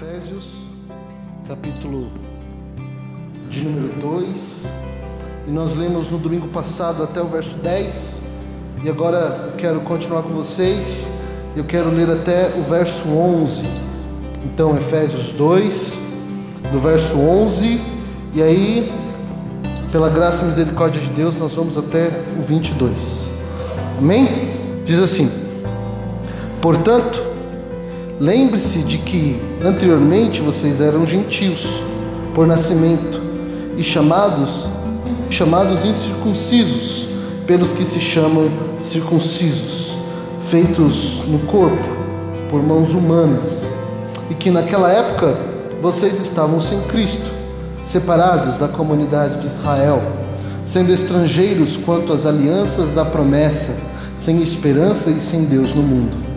Efésios, capítulo de número 2. E nós lemos no domingo passado até o verso 10. E agora quero continuar com vocês. Eu quero ler até o verso 11. Então, Efésios 2, do verso 11. E aí, pela graça e misericórdia de Deus, nós vamos até o 22. Amém? Diz assim: Portanto, Lembre-se de que anteriormente vocês eram gentios por nascimento e chamados chamados incircuncisos pelos que se chamam circuncisos, feitos no corpo por mãos humanas, e que naquela época vocês estavam sem Cristo, separados da comunidade de Israel, sendo estrangeiros quanto às alianças da promessa, sem esperança e sem Deus no mundo.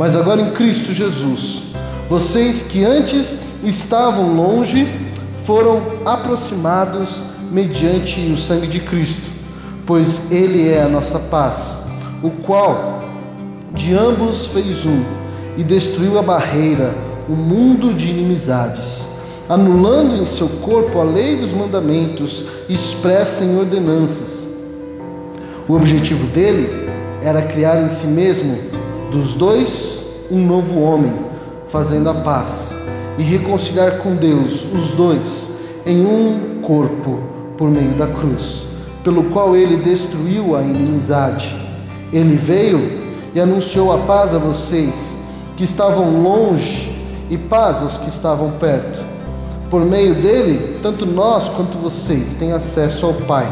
Mas agora em Cristo Jesus, vocês que antes estavam longe foram aproximados mediante o sangue de Cristo, pois Ele é a nossa paz, o qual de ambos fez um e destruiu a barreira, o mundo de inimizades, anulando em seu corpo a lei dos mandamentos expressa em ordenanças. O objetivo dele era criar em si mesmo dos dois um novo homem, fazendo a paz, e reconciliar com Deus os dois em um corpo por meio da cruz, pelo qual ele destruiu a inimizade. Ele veio e anunciou a paz a vocês que estavam longe e paz aos que estavam perto. Por meio dele, tanto nós quanto vocês têm acesso ao Pai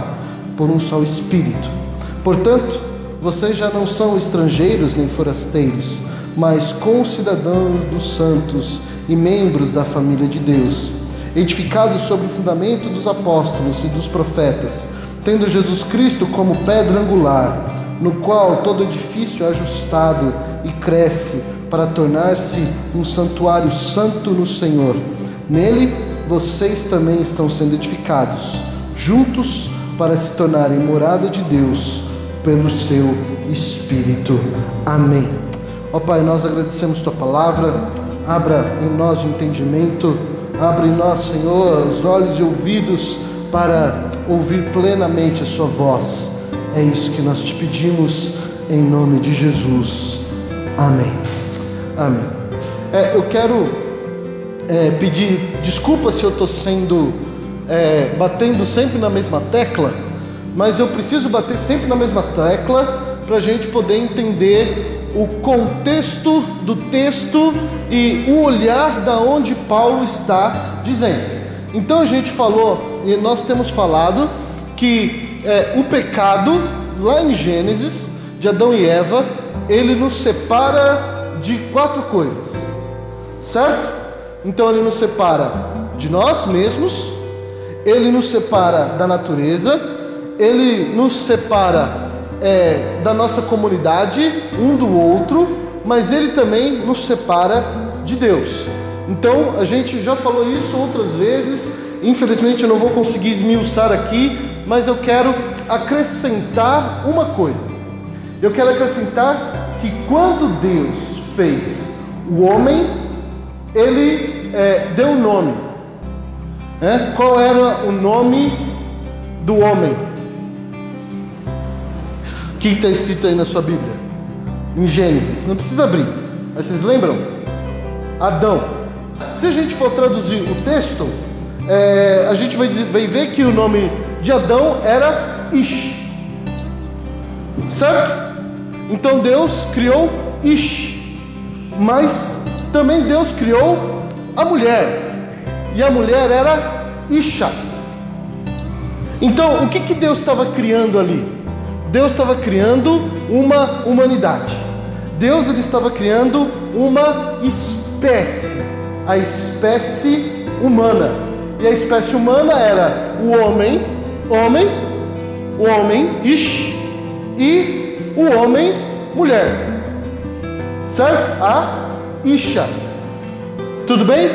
por um só Espírito. Portanto, vocês já não são estrangeiros nem forasteiros, mas concidadãos dos santos e membros da família de Deus, edificados sobre o fundamento dos apóstolos e dos profetas, tendo Jesus Cristo como pedra angular, no qual todo edifício é ajustado e cresce para tornar-se um santuário santo no Senhor. Nele vocês também estão sendo edificados, juntos para se tornarem morada de Deus pelo seu Espírito. Amém. Ó Pai, nós agradecemos Tua palavra, abra em nós o entendimento, abra em nós, Senhor, os olhos e ouvidos para ouvir plenamente a Sua voz. É isso que nós te pedimos em nome de Jesus. Amém. Amém. É, eu quero é, pedir desculpa se eu estou sendo é, batendo sempre na mesma tecla mas eu preciso bater sempre na mesma tecla para a gente poder entender o contexto do texto e o olhar da onde Paulo está dizendo. Então a gente falou, e nós temos falado, que é, o pecado, lá em Gênesis, de Adão e Eva, ele nos separa de quatro coisas, certo? Então ele nos separa de nós mesmos, ele nos separa da natureza, ele nos separa é, da nossa comunidade, um do outro, mas ele também nos separa de Deus. Então, a gente já falou isso outras vezes, infelizmente eu não vou conseguir esmiuçar aqui, mas eu quero acrescentar uma coisa. Eu quero acrescentar que quando Deus fez o homem, ele é, deu nome. É? Qual era o nome do homem? O que está escrito aí na sua Bíblia? Em Gênesis. Não precisa abrir. Mas vocês lembram? Adão. Se a gente for traduzir o texto, é, a gente vai, vai ver que o nome de Adão era Ish. Certo? Então Deus criou Ish. Mas também Deus criou a mulher. E a mulher era Isha. Então, o que, que Deus estava criando ali? Deus estava criando uma humanidade. Deus ele estava criando uma espécie, a espécie humana. E a espécie humana era o homem, homem, o homem ish e o homem mulher. Certo? A isha. Tudo bem?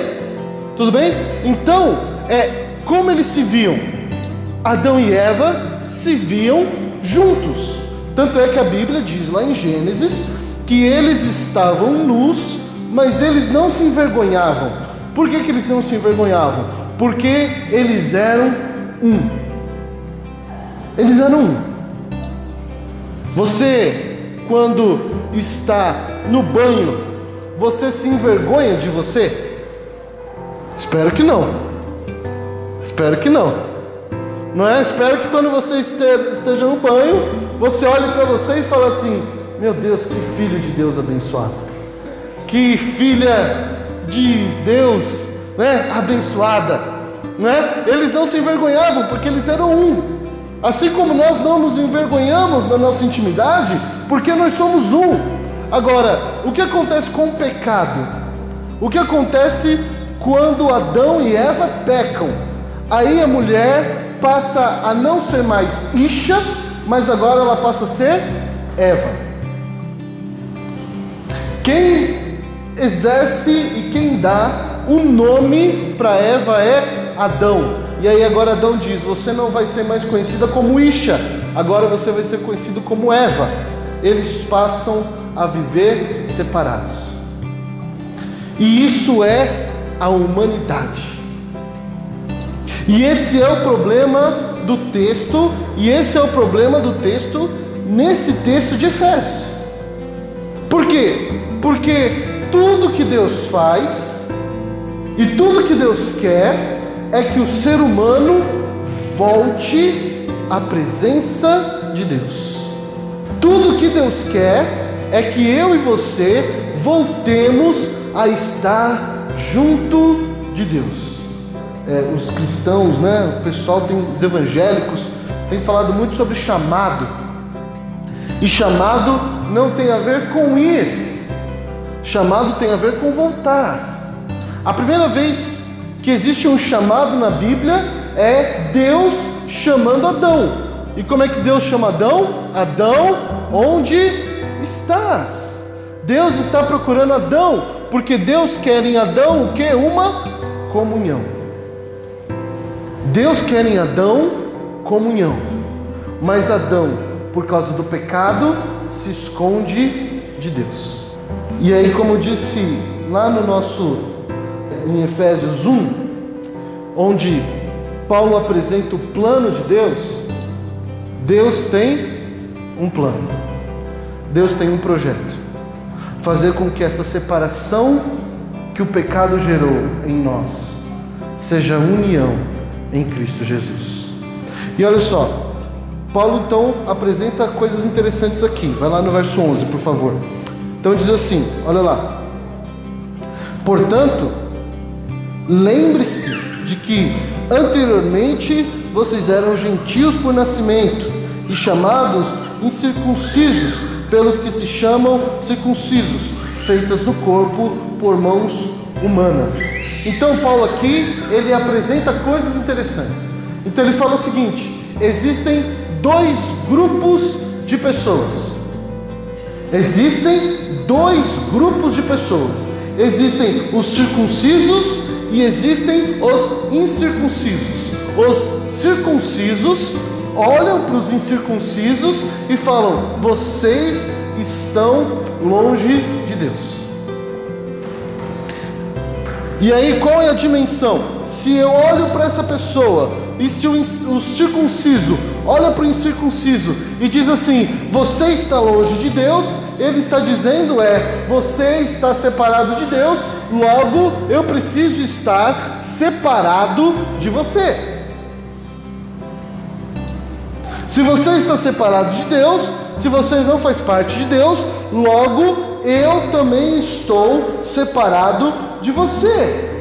Tudo bem? Então, é como eles se viam? Adão e Eva se viam juntos. Tanto é que a Bíblia diz lá em Gênesis que eles estavam nus, mas eles não se envergonhavam, Por que, que eles não se envergonhavam? Porque eles eram um. Eles eram um. Você, quando está no banho, você se envergonha de você? Espero que não. Espero que não. Não é? Espero que quando você esteja no banho, você olhe para você e fale assim: Meu Deus, que filho de Deus abençoado. Que filha de Deus, né? Abençoada, né? Eles não se envergonhavam porque eles eram um. Assim como nós não nos envergonhamos da nossa intimidade, porque nós somos um. Agora, o que acontece com o pecado? O que acontece quando Adão e Eva pecam? Aí a mulher passa a não ser mais Isha, mas agora ela passa a ser Eva. Quem exerce e quem dá o nome para Eva é Adão. E aí agora Adão diz: Você não vai ser mais conhecida como Isha, agora você vai ser conhecido como Eva. Eles passam a viver separados. E isso é a humanidade. E esse é o problema do texto, e esse é o problema do texto nesse texto de Efésios. Por quê? Porque tudo que Deus faz e tudo que Deus quer é que o ser humano volte à presença de Deus. Tudo que Deus quer é que eu e você voltemos a estar junto de Deus. É, os cristãos, né, o pessoal tem, os evangélicos, tem falado muito sobre chamado. E chamado não tem a ver com ir, chamado tem a ver com voltar. A primeira vez que existe um chamado na Bíblia é Deus chamando Adão. E como é que Deus chama Adão? Adão, onde estás? Deus está procurando Adão, porque Deus quer em Adão o que? Uma comunhão. Deus quer em Adão comunhão. Mas Adão, por causa do pecado, se esconde de Deus. E aí, como eu disse lá no nosso em Efésios 1, onde Paulo apresenta o plano de Deus, Deus tem um plano, Deus tem um projeto. Fazer com que essa separação que o pecado gerou em nós seja união em Cristo Jesus. E olha só, Paulo então apresenta coisas interessantes aqui. Vai lá no verso 11, por favor. Então diz assim: olha lá. Portanto, Lembre-se de que anteriormente vocês eram gentios por nascimento e chamados incircuncisos pelos que se chamam circuncisos, feitas no corpo por mãos humanas. Então Paulo aqui ele apresenta coisas interessantes. Então ele fala o seguinte: existem dois grupos de pessoas. Existem dois grupos de pessoas. Existem os circuncisos e existem os incircuncisos. Os circuncisos olham para os incircuncisos e falam: vocês estão longe de Deus. E aí qual é a dimensão? Se eu olho para essa pessoa e se o, o circunciso olha para o incircunciso e diz assim: você está longe de Deus, ele está dizendo é: você está separado de Deus logo eu preciso estar separado de você. Se você está separado de Deus, se você não faz parte de Deus, logo eu também estou separado de você.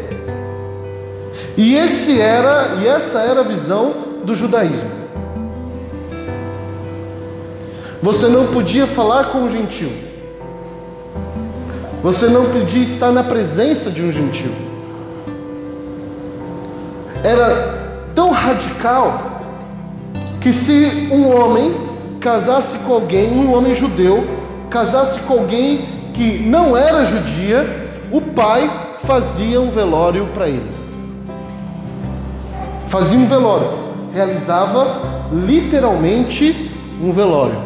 E esse era, e essa era a visão do judaísmo. Você não podia falar com o gentil. Você não podia estar na presença de um gentil. Era tão radical que se um homem casasse com alguém, um homem judeu, casasse com alguém que não era judia, o pai fazia um velório para ele. Fazia um velório, realizava literalmente um velório,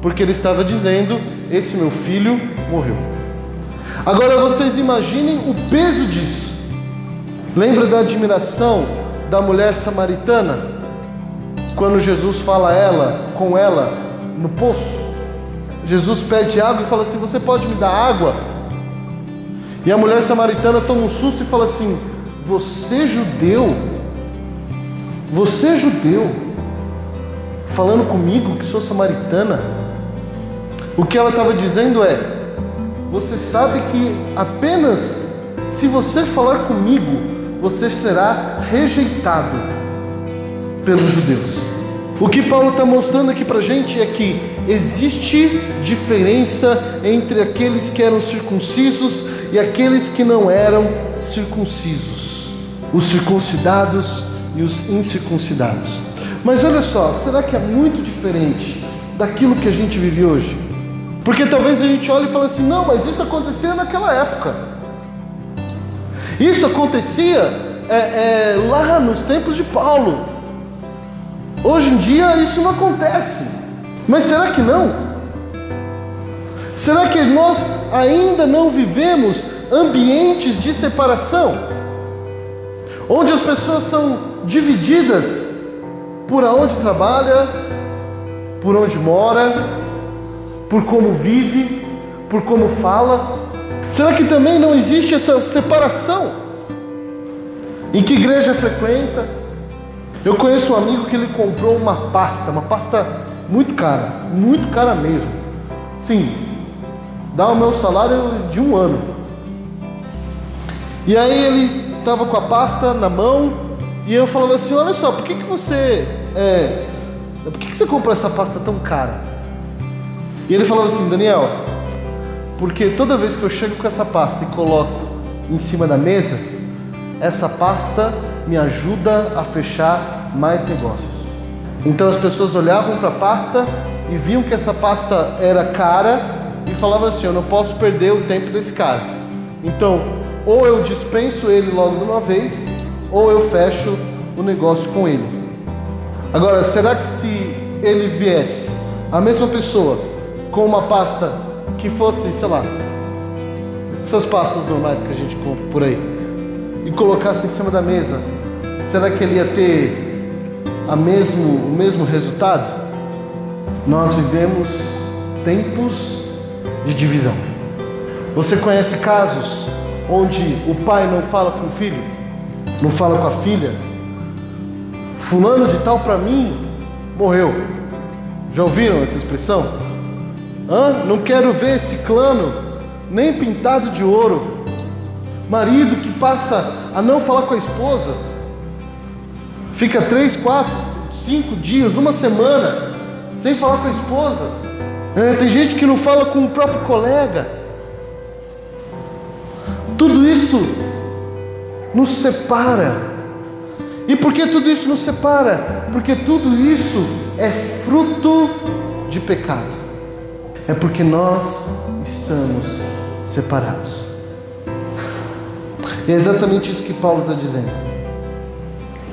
porque ele estava dizendo: Esse meu filho morreu. Agora vocês imaginem o peso disso. Lembra da admiração da mulher samaritana? Quando Jesus fala ela, com ela no poço. Jesus pede água e fala assim: Você pode me dar água? E a mulher samaritana toma um susto e fala assim: Você judeu, você judeu, falando comigo que sou samaritana. O que ela estava dizendo é: Você sabe que apenas se você falar comigo, você será rejeitado pelos judeus. O que Paulo está mostrando aqui para gente é que existe diferença entre aqueles que eram circuncisos e aqueles que não eram circuncisos, os circuncidados e os incircuncidados. Mas olha só, será que é muito diferente daquilo que a gente vive hoje? Porque talvez a gente olhe e fale assim: não, mas isso acontecia naquela época. Isso acontecia é, é, lá nos tempos de Paulo. Hoje em dia isso não acontece. Mas será que não? Será que nós ainda não vivemos ambientes de separação? Onde as pessoas são divididas por aonde trabalha, por onde mora, por como vive, por como fala? Será que também não existe essa separação? Em que igreja frequenta? Eu conheço um amigo que ele comprou uma pasta, uma pasta muito cara, muito cara mesmo. Sim, dá o meu salário de um ano. E aí ele estava com a pasta na mão e eu falava assim: Olha só, por que, que você é, por que, que você comprou essa pasta tão cara? E ele falava assim: Daniel, porque toda vez que eu chego com essa pasta e coloco em cima da mesa, essa pasta me ajuda a fechar mais negócios. Então as pessoas olhavam para a pasta e viam que essa pasta era cara e falavam assim: Eu não posso perder o tempo desse cara. Então, ou eu dispenso ele logo de uma vez, ou eu fecho o negócio com ele. Agora, será que se ele viesse, a mesma pessoa, com uma pasta que fosse, sei lá, essas pastas normais que a gente compra por aí, e colocasse em cima da mesa, será que ele ia ter a mesmo, o mesmo resultado? Nós vivemos tempos de divisão. Você conhece casos onde o pai não fala com o filho, não fala com a filha? Fulano de tal para mim morreu. Já ouviram essa expressão? Hã? Não quero ver esse clano nem pintado de ouro. Marido que passa a não falar com a esposa, fica três, quatro, cinco dias, uma semana, sem falar com a esposa. É, tem gente que não fala com o próprio colega. Tudo isso nos separa. E por que tudo isso nos separa? Porque tudo isso é fruto de pecado. É porque nós estamos separados. E é exatamente isso que Paulo está dizendo.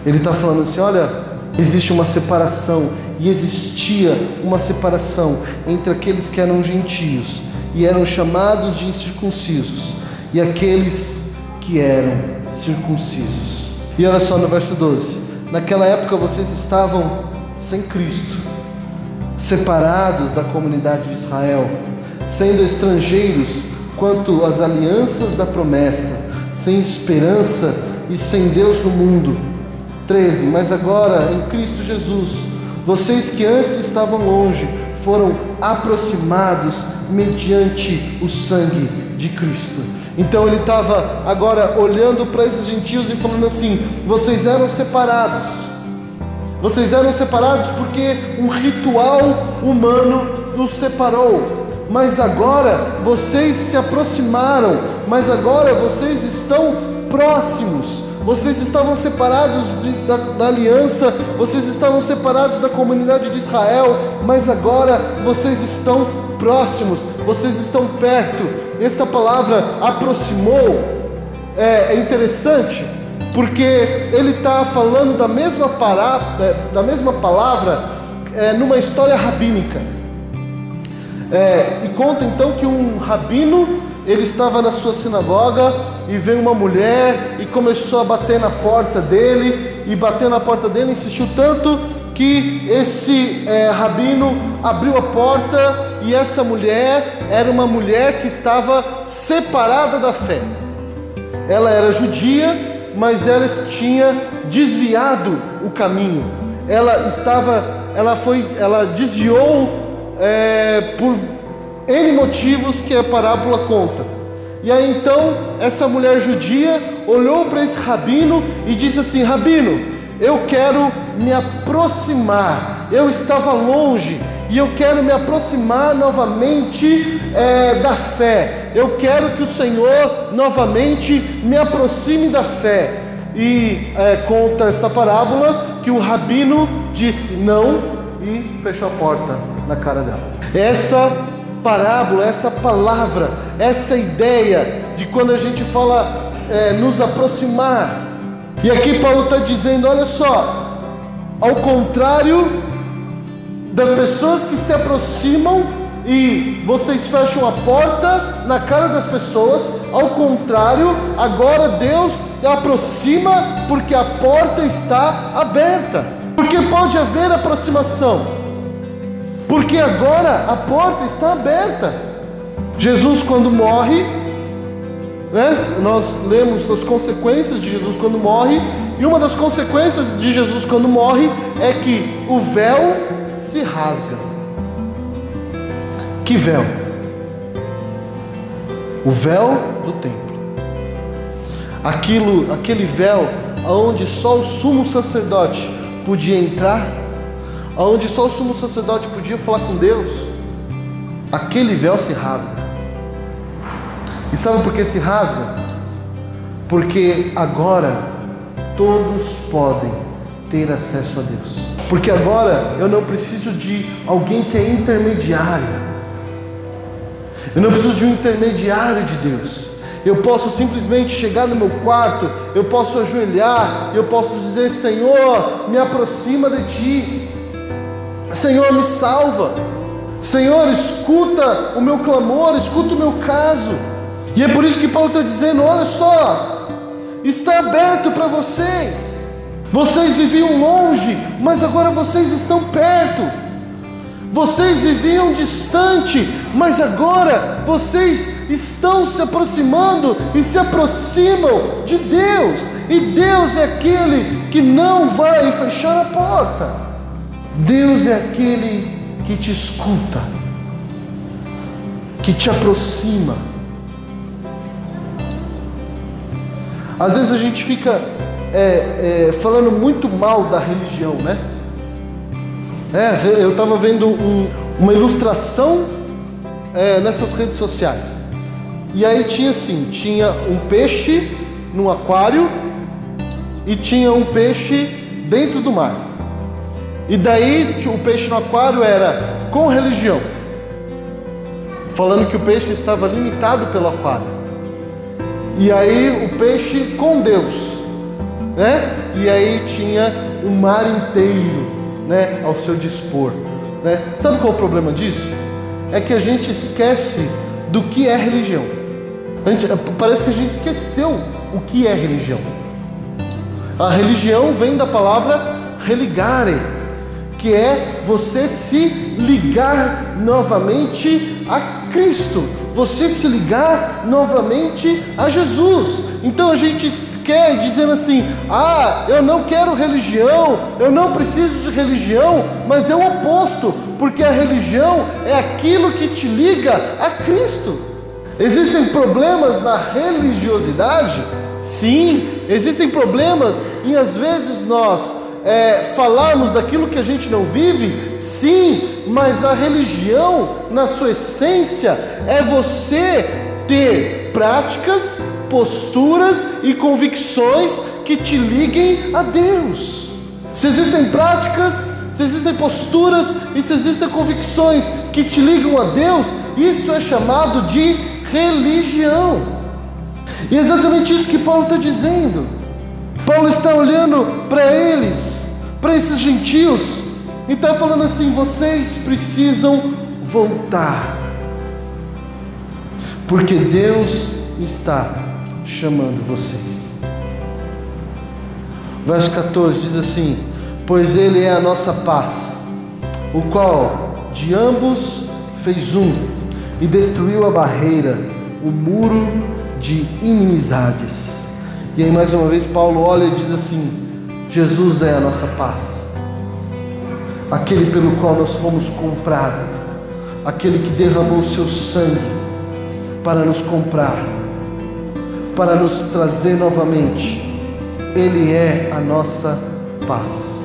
Ele está falando assim: olha, existe uma separação, e existia uma separação entre aqueles que eram gentios e eram chamados de incircuncisos, e aqueles que eram circuncisos. E olha só no verso 12: naquela época vocês estavam sem Cristo, separados da comunidade de Israel, sendo estrangeiros quanto às alianças da promessa sem esperança e sem Deus no mundo. 13. Mas agora, em Cristo Jesus, vocês que antes estavam longe foram aproximados mediante o sangue de Cristo. Então ele estava agora olhando para esses gentios e falando assim: vocês eram separados. Vocês eram separados porque um ritual humano os separou mas agora vocês se aproximaram, mas agora vocês estão próximos. Vocês estavam separados de, da, da aliança, vocês estavam separados da comunidade de Israel, mas agora vocês estão próximos, vocês estão perto. Esta palavra aproximou é, é interessante porque ele está falando da mesma, pará, é, da mesma palavra é, numa história rabínica. É, e conta então que um rabino ele estava na sua sinagoga e veio uma mulher e começou a bater na porta dele, e bater na porta dele insistiu tanto que esse é, rabino abriu a porta e essa mulher era uma mulher que estava separada da fé. Ela era judia, mas ela tinha desviado o caminho. Ela estava, ela foi, ela desviou é, por N motivos que a parábola conta. E aí então essa mulher judia olhou para esse rabino e disse assim: Rabino, eu quero me aproximar. Eu estava longe e eu quero me aproximar novamente é, da fé. Eu quero que o Senhor novamente me aproxime da fé. E é, conta essa parábola que o rabino disse não e fechou a porta na cara dela. Essa parábola, essa palavra, essa ideia de quando a gente fala é, nos aproximar. E aqui Paulo está dizendo: olha só, ao contrário das pessoas que se aproximam e vocês fecham a porta na cara das pessoas, ao contrário, agora Deus aproxima porque a porta está aberta. Porque pode haver aproximação porque agora a porta está aberta. Jesus, quando morre, né, nós lemos as consequências de Jesus quando morre, e uma das consequências de Jesus quando morre é que o véu se rasga. Que véu? O véu do templo. Aquilo, aquele véu aonde só o sumo sacerdote podia entrar onde só o sumo sacerdote podia falar com Deus, aquele véu se rasga. E sabe por que se rasga? Porque agora todos podem ter acesso a Deus. Porque agora eu não preciso de alguém que é intermediário. Eu não preciso de um intermediário de Deus. Eu posso simplesmente chegar no meu quarto, eu posso ajoelhar, eu posso dizer: Senhor, me aproxima de ti. Senhor, me salva. Senhor, escuta o meu clamor, escuta o meu caso. E é por isso que Paulo está dizendo: olha só, está aberto para vocês. Vocês viviam longe, mas agora vocês estão perto. Vocês viviam distante, mas agora vocês estão se aproximando e se aproximam de Deus. E Deus é aquele que não vai fechar a porta. Deus é aquele que te escuta, que te aproxima. Às vezes a gente fica é, é, falando muito mal da religião, né? É, eu estava vendo um, uma ilustração é, nessas redes sociais. E aí tinha assim, tinha um peixe no aquário e tinha um peixe dentro do mar. E daí o peixe no aquário era com religião, falando que o peixe estava limitado pelo aquário. E aí o peixe com Deus, né? E aí tinha o mar inteiro, né, ao seu dispor, né? Sabe qual é o problema disso? É que a gente esquece do que é religião. Gente, parece que a gente esqueceu o que é religião. A religião vem da palavra religare, que é você se ligar novamente a Cristo, você se ligar novamente a Jesus. Então a gente quer dizendo assim: ah, eu não quero religião, eu não preciso de religião, mas é o oposto, porque a religião é aquilo que te liga a Cristo. Existem problemas na religiosidade? Sim, existem problemas e às vezes nós é, falarmos daquilo que a gente não vive? Sim, mas a religião, na sua essência, é você ter práticas, posturas e convicções que te liguem a Deus. Se existem práticas, se existem posturas e se existem convicções que te ligam a Deus, isso é chamado de religião. E é exatamente isso que Paulo está dizendo. Paulo está olhando para eles para esses gentios e está falando assim: vocês precisam voltar. porque Deus está chamando vocês. Verso 14 diz assim: Pois Ele é a nossa paz, o qual de ambos fez um e destruiu a barreira, o muro de inimizades. E aí, mais uma vez, Paulo olha e diz assim: Jesus é a nossa paz, aquele pelo qual nós fomos comprados, aquele que derramou seu sangue para nos comprar, para nos trazer novamente. Ele é a nossa paz.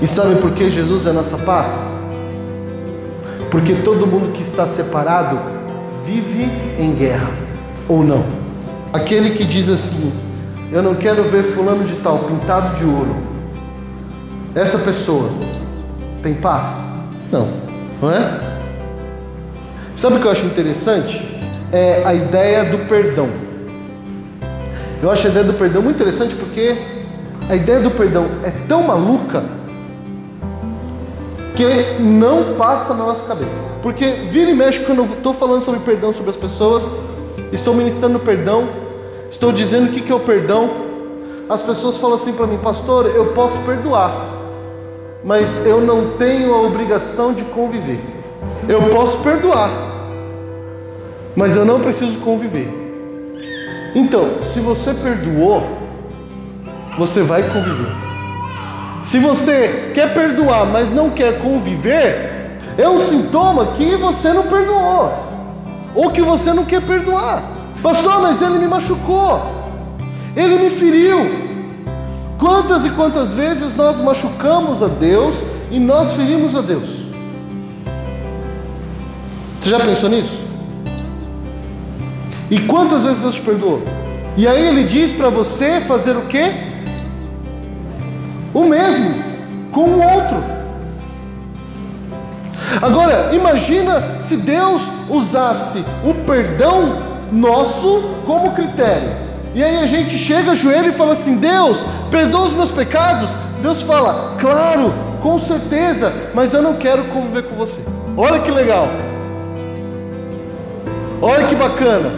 E sabe por que Jesus é a nossa paz? Porque todo mundo que está separado vive em guerra, ou não. Aquele que diz assim: Eu não quero ver Fulano de Tal pintado de ouro. Essa pessoa tem paz? Não, não é? Sabe o que eu acho interessante? É a ideia do perdão. Eu acho a ideia do perdão muito interessante porque a ideia do perdão é tão maluca que não passa na nossa cabeça. Porque vira e mexe quando eu estou falando sobre perdão sobre as pessoas, estou ministrando perdão, estou dizendo o que é o perdão. As pessoas falam assim para mim, pastor, eu posso perdoar, mas eu não tenho a obrigação de conviver. Eu posso perdoar, mas eu não preciso conviver. Então, se você perdoou, você vai conviver. Se você quer perdoar, mas não quer conviver, é um sintoma que você não perdoou, ou que você não quer perdoar. Pastor, mas ele me machucou, ele me feriu. Quantas e quantas vezes nós machucamos a Deus e nós ferimos a Deus? Você já pensou nisso? E quantas vezes Deus te perdoou? E aí ele diz para você fazer o quê? O mesmo com o outro. Agora, imagina se Deus usasse o perdão nosso como critério. E aí a gente chega, ajoelha e fala assim: Deus, perdoa os meus pecados. Deus fala: Claro, com certeza, mas eu não quero conviver com você. Olha que legal. Olha que bacana.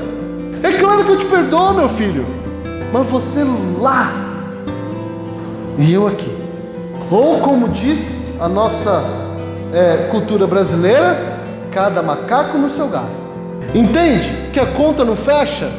É claro que eu te perdoo, meu filho. Mas você lá e eu aqui. Ou como diz a nossa é, cultura brasileira, cada macaco no seu galho. Entende que a conta não fecha?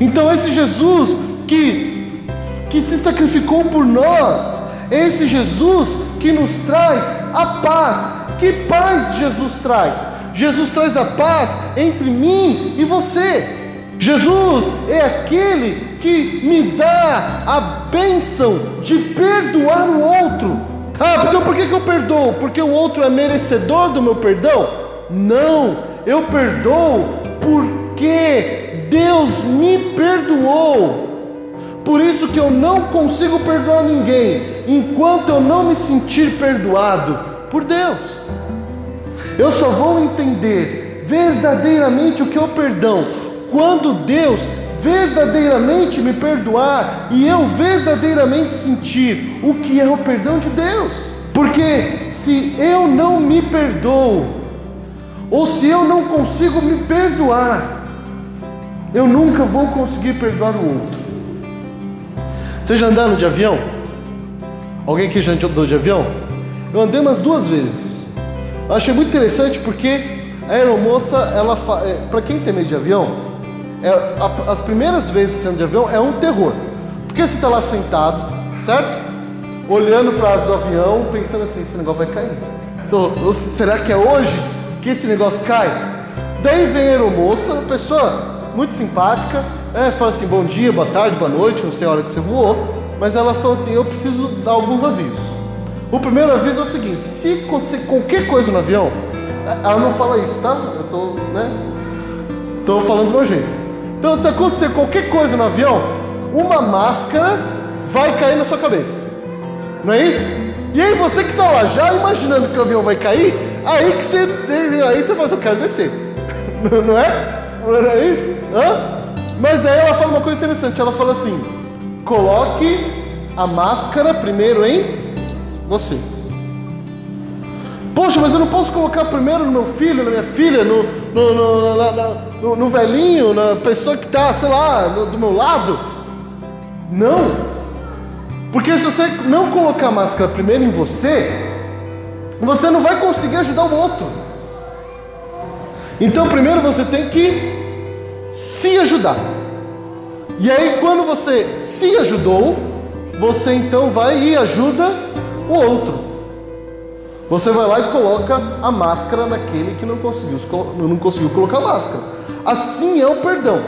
Então esse Jesus que, que se sacrificou por nós, esse Jesus que nos traz a paz. Que paz Jesus traz? Jesus traz a paz entre mim e você. Jesus é aquele que me dá a bênção de perdoar o outro. Ah, então por que, que eu perdoo? Porque o outro é merecedor do meu perdão? Não, eu perdoo porque Deus me perdoou. Por isso que eu não consigo perdoar ninguém enquanto eu não me sentir perdoado por Deus. Eu só vou entender verdadeiramente o que é o perdão quando Deus verdadeiramente me perdoar e eu verdadeiramente sentir o que é o perdão de Deus. Porque se eu não me perdoo, ou se eu não consigo me perdoar, eu nunca vou conseguir perdoar o outro. Você já andaram de avião? Alguém aqui já andou de avião? Eu andei umas duas vezes. Eu achei muito interessante porque a aeromoça, ela, é, para quem tem medo de avião, é, as primeiras vezes que você anda de avião é um terror, porque você está lá sentado, certo? Olhando para as do avião, pensando assim, esse negócio vai cair. Será que é hoje que esse negócio cai? Daí vem a aeromoça, uma pessoa muito simpática, é, fala assim, bom dia, boa tarde, boa noite, não sei a hora que você voou, mas ela falou assim, eu preciso dar alguns avisos. O primeiro aviso é o seguinte: se acontecer qualquer coisa no avião, ela não fala isso, tá? Eu tô, né? Tô falando do meu jeito. Então, se acontecer qualquer coisa no avião, uma máscara vai cair na sua cabeça. Não é isso? E aí você que está lá já imaginando que o avião vai cair, aí que você, aí você fala assim, eu quero descer. Não é? Não é isso? Hã? Mas aí ela fala uma coisa interessante. Ela fala assim: coloque a máscara primeiro em você. Poxa, mas eu não posso colocar primeiro no meu filho, na minha filha, no, no, no, no, no velhinho, na pessoa que está, sei lá, do meu lado. Não. Porque se você não colocar a máscara primeiro em você, você não vai conseguir ajudar o outro. Então, primeiro você tem que se ajudar. E aí, quando você se ajudou, você então vai e ajuda o outro. Você vai lá e coloca a máscara naquele que não conseguiu, não conseguiu colocar a máscara. Assim é o perdão.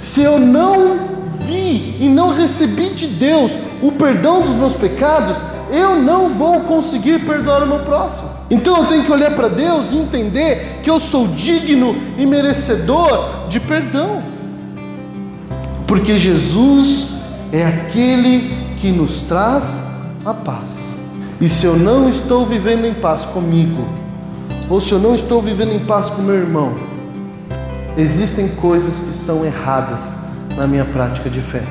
Se eu não vi e não recebi de Deus o perdão dos meus pecados, eu não vou conseguir perdoar o meu próximo. Então eu tenho que olhar para Deus e entender que eu sou digno e merecedor de perdão. Porque Jesus é aquele que nos traz a paz. E se eu não estou vivendo em paz comigo, ou se eu não estou vivendo em paz com meu irmão, existem coisas que estão erradas na minha prática de fé.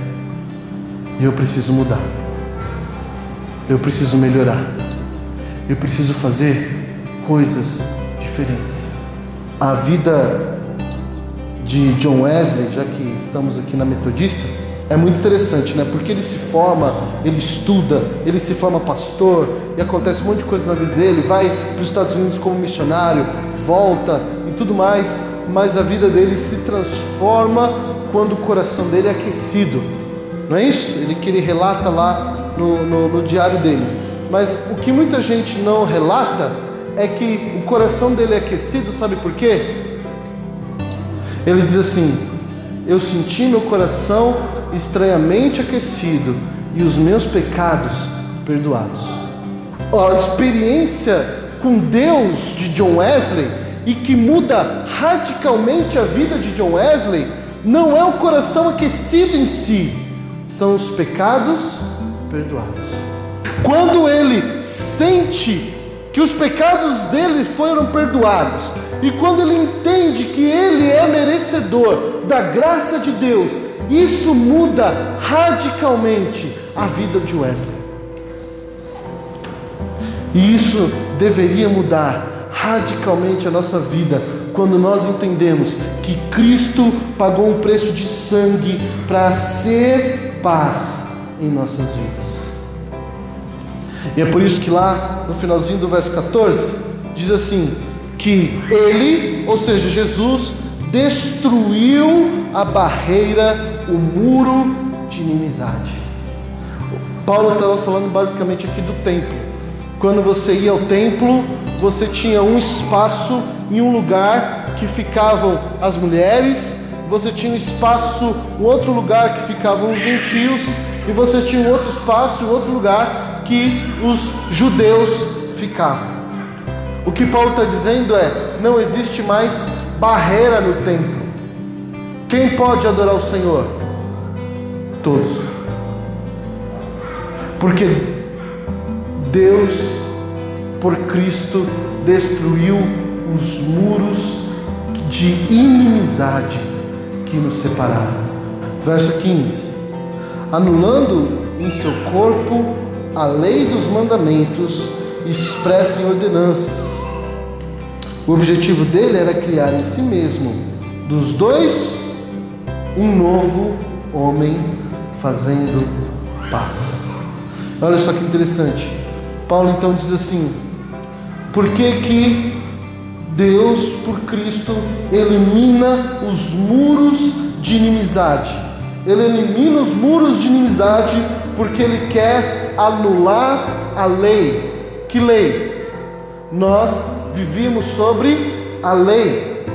E eu preciso mudar. Eu preciso melhorar. Eu preciso fazer coisas diferentes. A vida de John Wesley, já que estamos aqui na Metodista, é muito interessante, né? Porque ele se forma, ele estuda, ele se forma pastor e acontece um monte de coisa na vida dele. Vai para os Estados Unidos como missionário, volta e tudo mais, mas a vida dele se transforma quando o coração dele é aquecido. Não é isso? Ele que ele relata lá no, no, no diário dele. Mas o que muita gente não relata é que o coração dele é aquecido, sabe por quê? Ele diz assim: Eu senti meu coração estranhamente aquecido e os meus pecados perdoados. A experiência com Deus de John Wesley e que muda radicalmente a vida de John Wesley não é o coração aquecido em si, são os pecados perdoados. Quando ele sente que os pecados dele foram perdoados, e quando ele entende que ele é merecedor da graça de Deus, isso muda radicalmente a vida de Wesley. E isso deveria mudar radicalmente a nossa vida quando nós entendemos que Cristo pagou um preço de sangue para ser paz em nossas vidas. E é por isso que lá no finalzinho do verso 14 diz assim: que ele, ou seja, Jesus, destruiu a barreira, o muro de inimizade. Paulo estava falando basicamente aqui do templo. Quando você ia ao templo, você tinha um espaço em um lugar que ficavam as mulheres, você tinha um espaço, um outro lugar que ficavam os gentios e você tinha um outro espaço, um outro lugar que os judeus ficavam. O que Paulo está dizendo é: não existe mais barreira no templo. Quem pode adorar o Senhor? Todos. Porque Deus, por Cristo, destruiu os muros de inimizade que nos separavam. Verso 15: anulando em seu corpo a lei dos mandamentos expressa em ordenanças. O objetivo dele era criar em si mesmo, dos dois, um novo homem fazendo paz. Olha só que interessante. Paulo então diz assim: por que que Deus, por Cristo, elimina os muros de inimizade? Ele elimina os muros de inimizade porque ele quer anular a lei. Que lei? Nós vivíamos sobre a lei.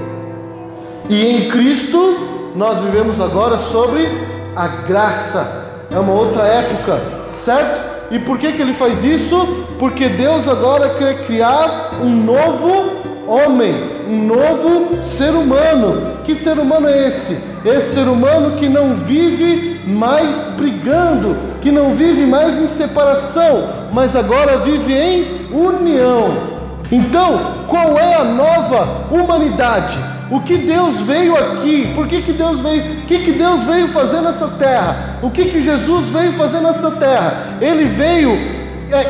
E em Cristo nós vivemos agora sobre a graça. É uma outra época, certo? E por que, que ele faz isso? Porque Deus agora quer criar um novo homem, um novo ser humano. Que ser humano é esse? Esse ser humano que não vive mais brigando, que não vive mais em separação, mas agora vive em união. Então, qual é a nova humanidade? O que Deus veio aqui? Por que, que Deus veio? O que, que Deus veio fazer nessa terra? O que, que Jesus veio fazer nessa terra? Ele veio é,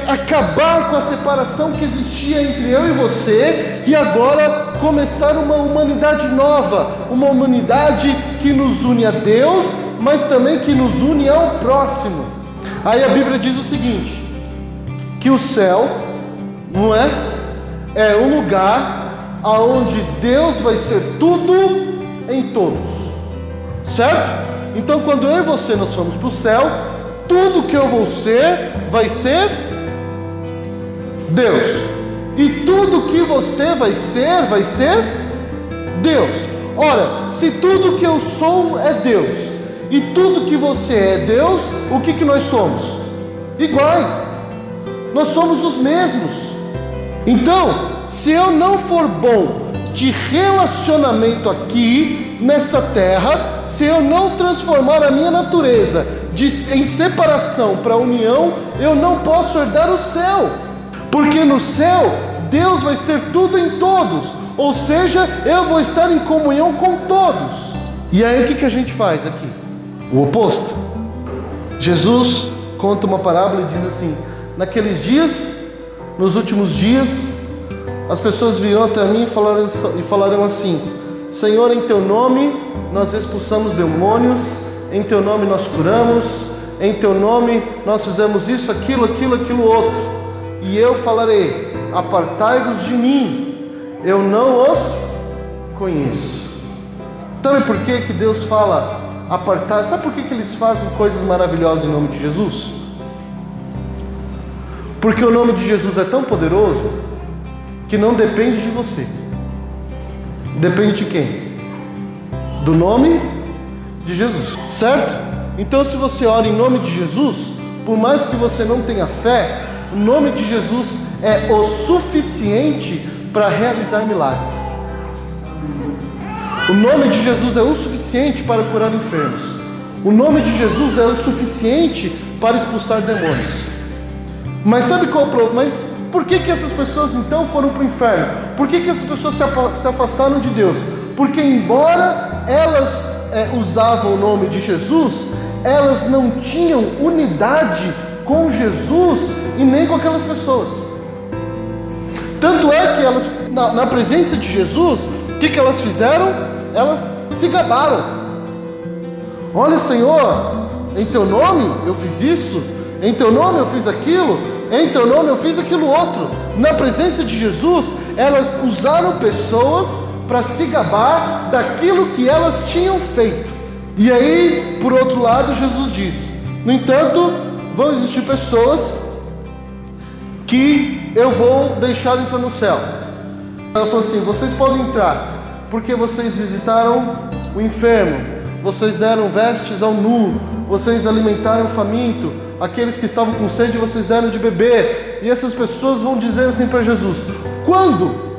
acabar com a separação que existia entre eu e você e agora começar uma humanidade nova, uma humanidade que nos une a Deus, mas também que nos une ao próximo. Aí a Bíblia diz o seguinte: que o céu, não é? É um lugar aonde Deus vai ser tudo em todos. Certo? Então quando eu e você nós formos para o céu, tudo que eu vou ser vai ser Deus. E tudo que você vai ser vai ser Deus. Ora, se tudo que eu sou é Deus e tudo que você é Deus, o que, que nós somos? Iguais. Nós somos os mesmos. Então, se eu não for bom de relacionamento aqui nessa terra, se eu não transformar a minha natureza de, em separação para união, eu não posso herdar o céu, porque no céu Deus vai ser tudo em todos, ou seja, eu vou estar em comunhão com todos. E aí o que, que a gente faz aqui? O oposto. Jesus conta uma parábola e diz assim: naqueles dias, nos últimos dias, as pessoas virão até mim e falarão, assim: Senhor, em teu nome nós expulsamos demônios em teu nome nós curamos, em teu nome nós fizemos isso, aquilo, aquilo, aquilo outro. E eu falarei: apartai-vos de mim, eu não os conheço. Sabe por que, que Deus fala apartar? Sabe por que, que eles fazem coisas maravilhosas em nome de Jesus? Porque o nome de Jesus é tão poderoso que não depende de você. Depende de quem? Do nome de Jesus, certo? Então, se você ora em nome de Jesus, por mais que você não tenha fé, o nome de Jesus é o suficiente para realizar milagres. O nome de Jesus é o suficiente para curar enfermos. O nome de Jesus é o suficiente para expulsar demônios. Mas sabe qual é o problema? Mas por que, que essas pessoas então foram para o inferno? Por que, que essas pessoas se afastaram de Deus? Porque, embora elas é, usavam o nome de Jesus, elas não tinham unidade com Jesus e nem com aquelas pessoas. Tanto é que elas, na, na presença de Jesus, o que, que elas fizeram? Elas se gabaram. Olha, Senhor, em teu nome eu fiz isso, em teu nome eu fiz aquilo, em teu nome eu fiz aquilo outro. Na presença de Jesus, elas usaram pessoas para se gabar daquilo que elas tinham feito. E aí, por outro lado, Jesus diz: No entanto, vão existir pessoas que eu vou deixar entrar no céu. Ela falou assim: Vocês podem entrar, porque vocês visitaram o enfermo, vocês deram vestes ao nu, vocês alimentaram o faminto, aqueles que estavam com sede, vocês deram de beber. E essas pessoas vão dizer assim para Jesus: Quando?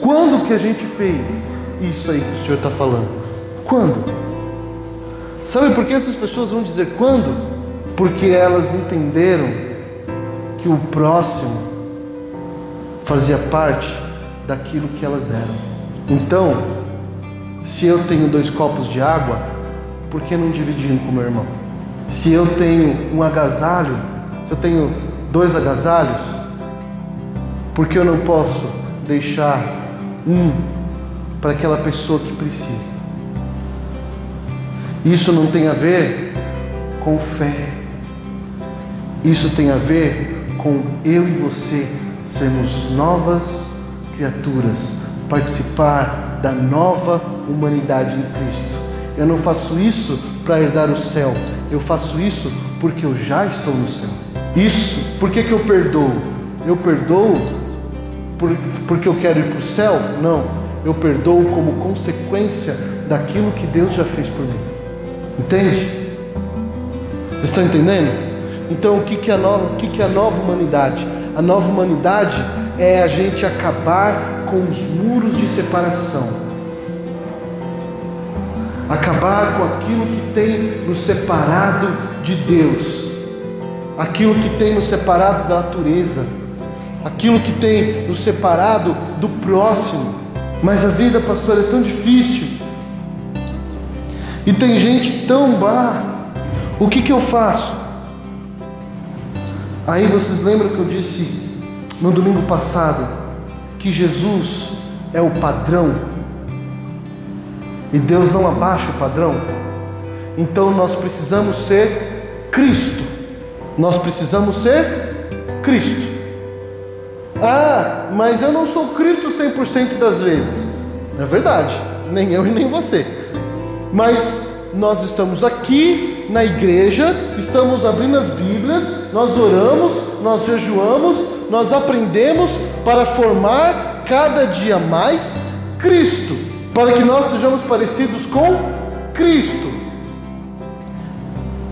Quando que a gente fez isso aí que o Senhor está falando? Quando? Sabe por que essas pessoas vão dizer quando? Porque elas entenderam que o próximo fazia parte daquilo que elas eram. Então, se eu tenho dois copos de água, por que não dividir um com meu irmão? Se eu tenho um agasalho, se eu tenho dois agasalhos, por que eu não posso deixar um para aquela pessoa que precisa. Isso não tem a ver com fé. Isso tem a ver com eu e você sermos novas criaturas, participar da nova humanidade em Cristo. Eu não faço isso para herdar o céu, eu faço isso porque eu já estou no céu. Isso, por que, que eu perdoo? Eu perdoo porque eu quero ir para o céu? Não. Eu perdoo como consequência daquilo que Deus já fez por mim. Entende? Vocês estão entendendo? Então, o que, que, é, a nova, o que, que é a nova humanidade? A nova humanidade é a gente acabar com os muros de separação, acabar com aquilo que tem nos separado de Deus, aquilo que tem nos separado da natureza aquilo que tem nos separado do próximo. Mas a vida, pastor, é tão difícil. E tem gente tão má. O que, que eu faço? Aí vocês lembram que eu disse no domingo passado que Jesus é o padrão e Deus não abaixa o padrão? Então nós precisamos ser Cristo. Nós precisamos ser Cristo. Ah, mas eu não sou Cristo 100% das vezes. É verdade, nem eu e nem você. Mas nós estamos aqui na igreja, estamos abrindo as Bíblias, nós oramos, nós jejuamos, nós aprendemos para formar cada dia mais Cristo, para que nós sejamos parecidos com Cristo.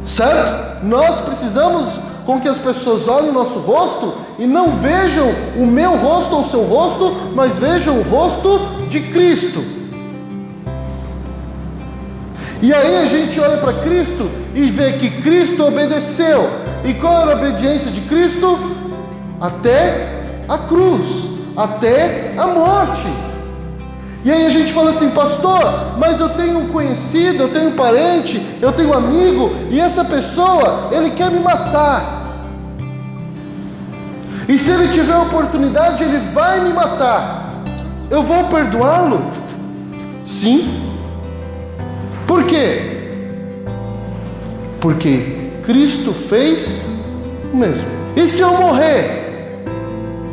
Certo? Nós precisamos com que as pessoas olhem o nosso rosto e não vejam o meu rosto ou o seu rosto, mas vejam o rosto de Cristo. E aí a gente olha para Cristo e vê que Cristo obedeceu. E qual era a obediência de Cristo? Até a cruz, até a morte. E aí a gente fala assim, pastor, mas eu tenho um conhecido, eu tenho um parente, eu tenho um amigo, e essa pessoa, ele quer me matar. E se ele tiver oportunidade, ele vai me matar. Eu vou perdoá-lo? Sim. Por quê? Porque Cristo fez o mesmo. E se eu morrer?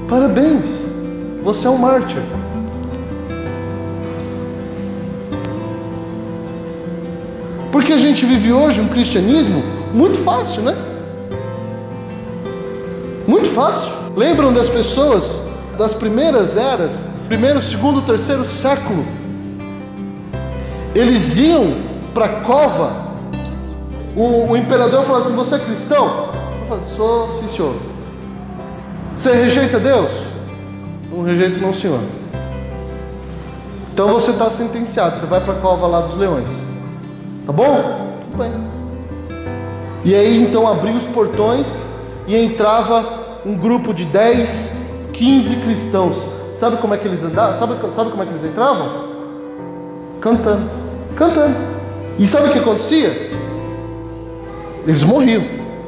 Parabéns, você é um mártir. Porque a gente vive hoje um cristianismo muito fácil, né? Muito fácil. Lembram das pessoas das primeiras eras, primeiro, segundo, terceiro século? Eles iam para a cova. O, o, imperador falava assim: Você é cristão? Eu falei: Sou, sim, senhor. Você rejeita Deus? Não rejeito, não, senhor. Então você está sentenciado. Você vai para a cova lá dos leões. Tá bom? Tudo bem. E aí então abriu os portões e entrava um grupo de 10, 15 cristãos. Sabe como é que eles andavam? Sabe, sabe como é que eles entravam? Cantando. Cantando. E sabe o que acontecia? Eles morriam.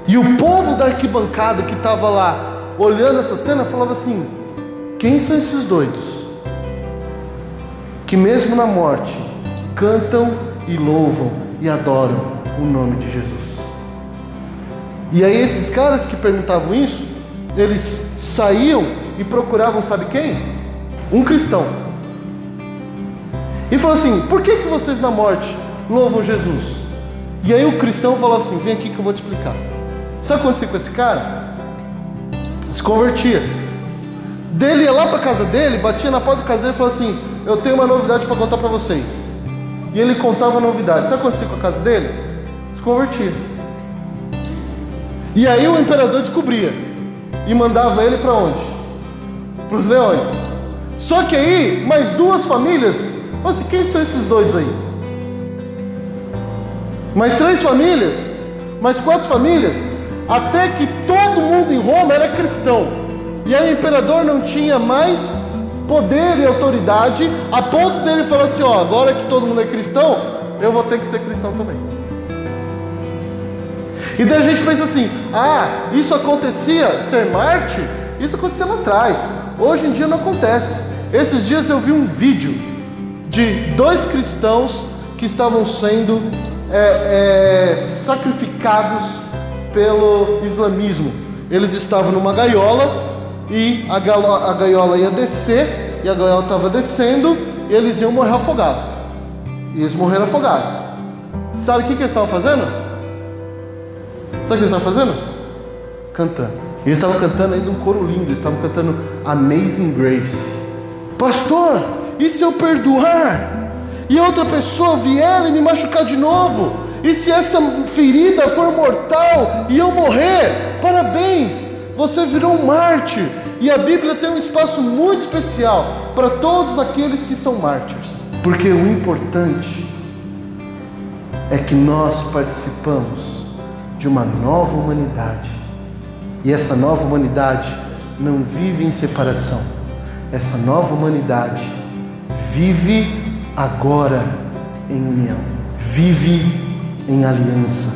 E o povo da arquibancada que estava lá olhando essa cena falava assim: quem são esses doidos? Que mesmo na morte cantam e louvam e adoram o nome de Jesus. E aí esses caras que perguntavam isso, eles saíam e procuravam, sabe quem? Um cristão. E falou assim: por que, que vocês na morte louvam Jesus? E aí o cristão falou assim: vem aqui que eu vou te explicar. Sabe o que aconteceu com esse cara? Se convertia. Dele ia lá para casa dele, batia na porta do caseiro e falou assim: Eu tenho uma novidade para contar para vocês e ele contava novidades. Sabe o que acontecia com a casa dele? Se convertia. E aí o imperador descobria e mandava ele para onde? Para os leões. Só que aí, mais duas famílias, assim, quem são esses doidos aí? Mais três famílias, mais quatro famílias, até que todo mundo em Roma era cristão. E aí o imperador não tinha mais poder e autoridade, a ponto dele falar assim: ó, agora que todo mundo é cristão, eu vou ter que ser cristão também. E daí a gente pensa assim: ah, isso acontecia, ser Marte, isso acontecia lá atrás, hoje em dia não acontece. Esses dias eu vi um vídeo de dois cristãos que estavam sendo é, é, sacrificados pelo islamismo. Eles estavam numa gaiola e a, a gaiola ia descer, e a gaiola estava descendo, e eles iam morrer afogados. E eles morreram afogados. Sabe o que, que eles estavam fazendo? Sabe o que eles estavam fazendo? Cantando. Eles estavam cantando ainda um coro lindo, eles estavam cantando Amazing Grace. Pastor, e se eu perdoar? E outra pessoa vier e me machucar de novo? E se essa ferida for mortal e eu morrer? Parabéns! Você virou um mártir. E a Bíblia tem um espaço muito especial para todos aqueles que são mártires. Porque o importante é que nós participamos de uma nova humanidade. E essa nova humanidade não vive em separação. Essa nova humanidade vive agora em união, vive em aliança.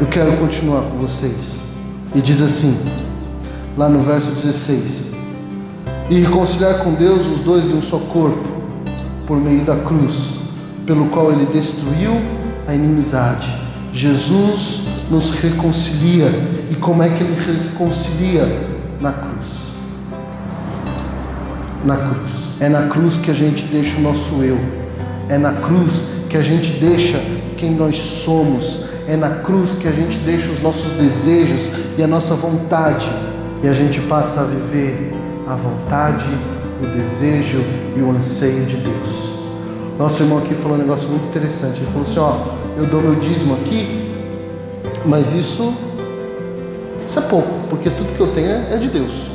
Eu quero continuar com vocês. E diz assim: lá no verso 16. E reconciliar com Deus os dois em um só corpo, por meio da cruz, pelo qual ele destruiu a inimizade. Jesus nos reconcilia. E como é que ele reconcilia? Na cruz. Na cruz. É na cruz que a gente deixa o nosso eu. É na cruz que a gente deixa quem nós somos. É na cruz que a gente deixa os nossos desejos e a nossa vontade. E a gente passa a viver a vontade, o desejo e o anseio de Deus. Nosso irmão aqui falou um negócio muito interessante. Ele falou assim: Ó, eu dou meu dízimo aqui, mas isso, isso é pouco, porque tudo que eu tenho é, é de Deus.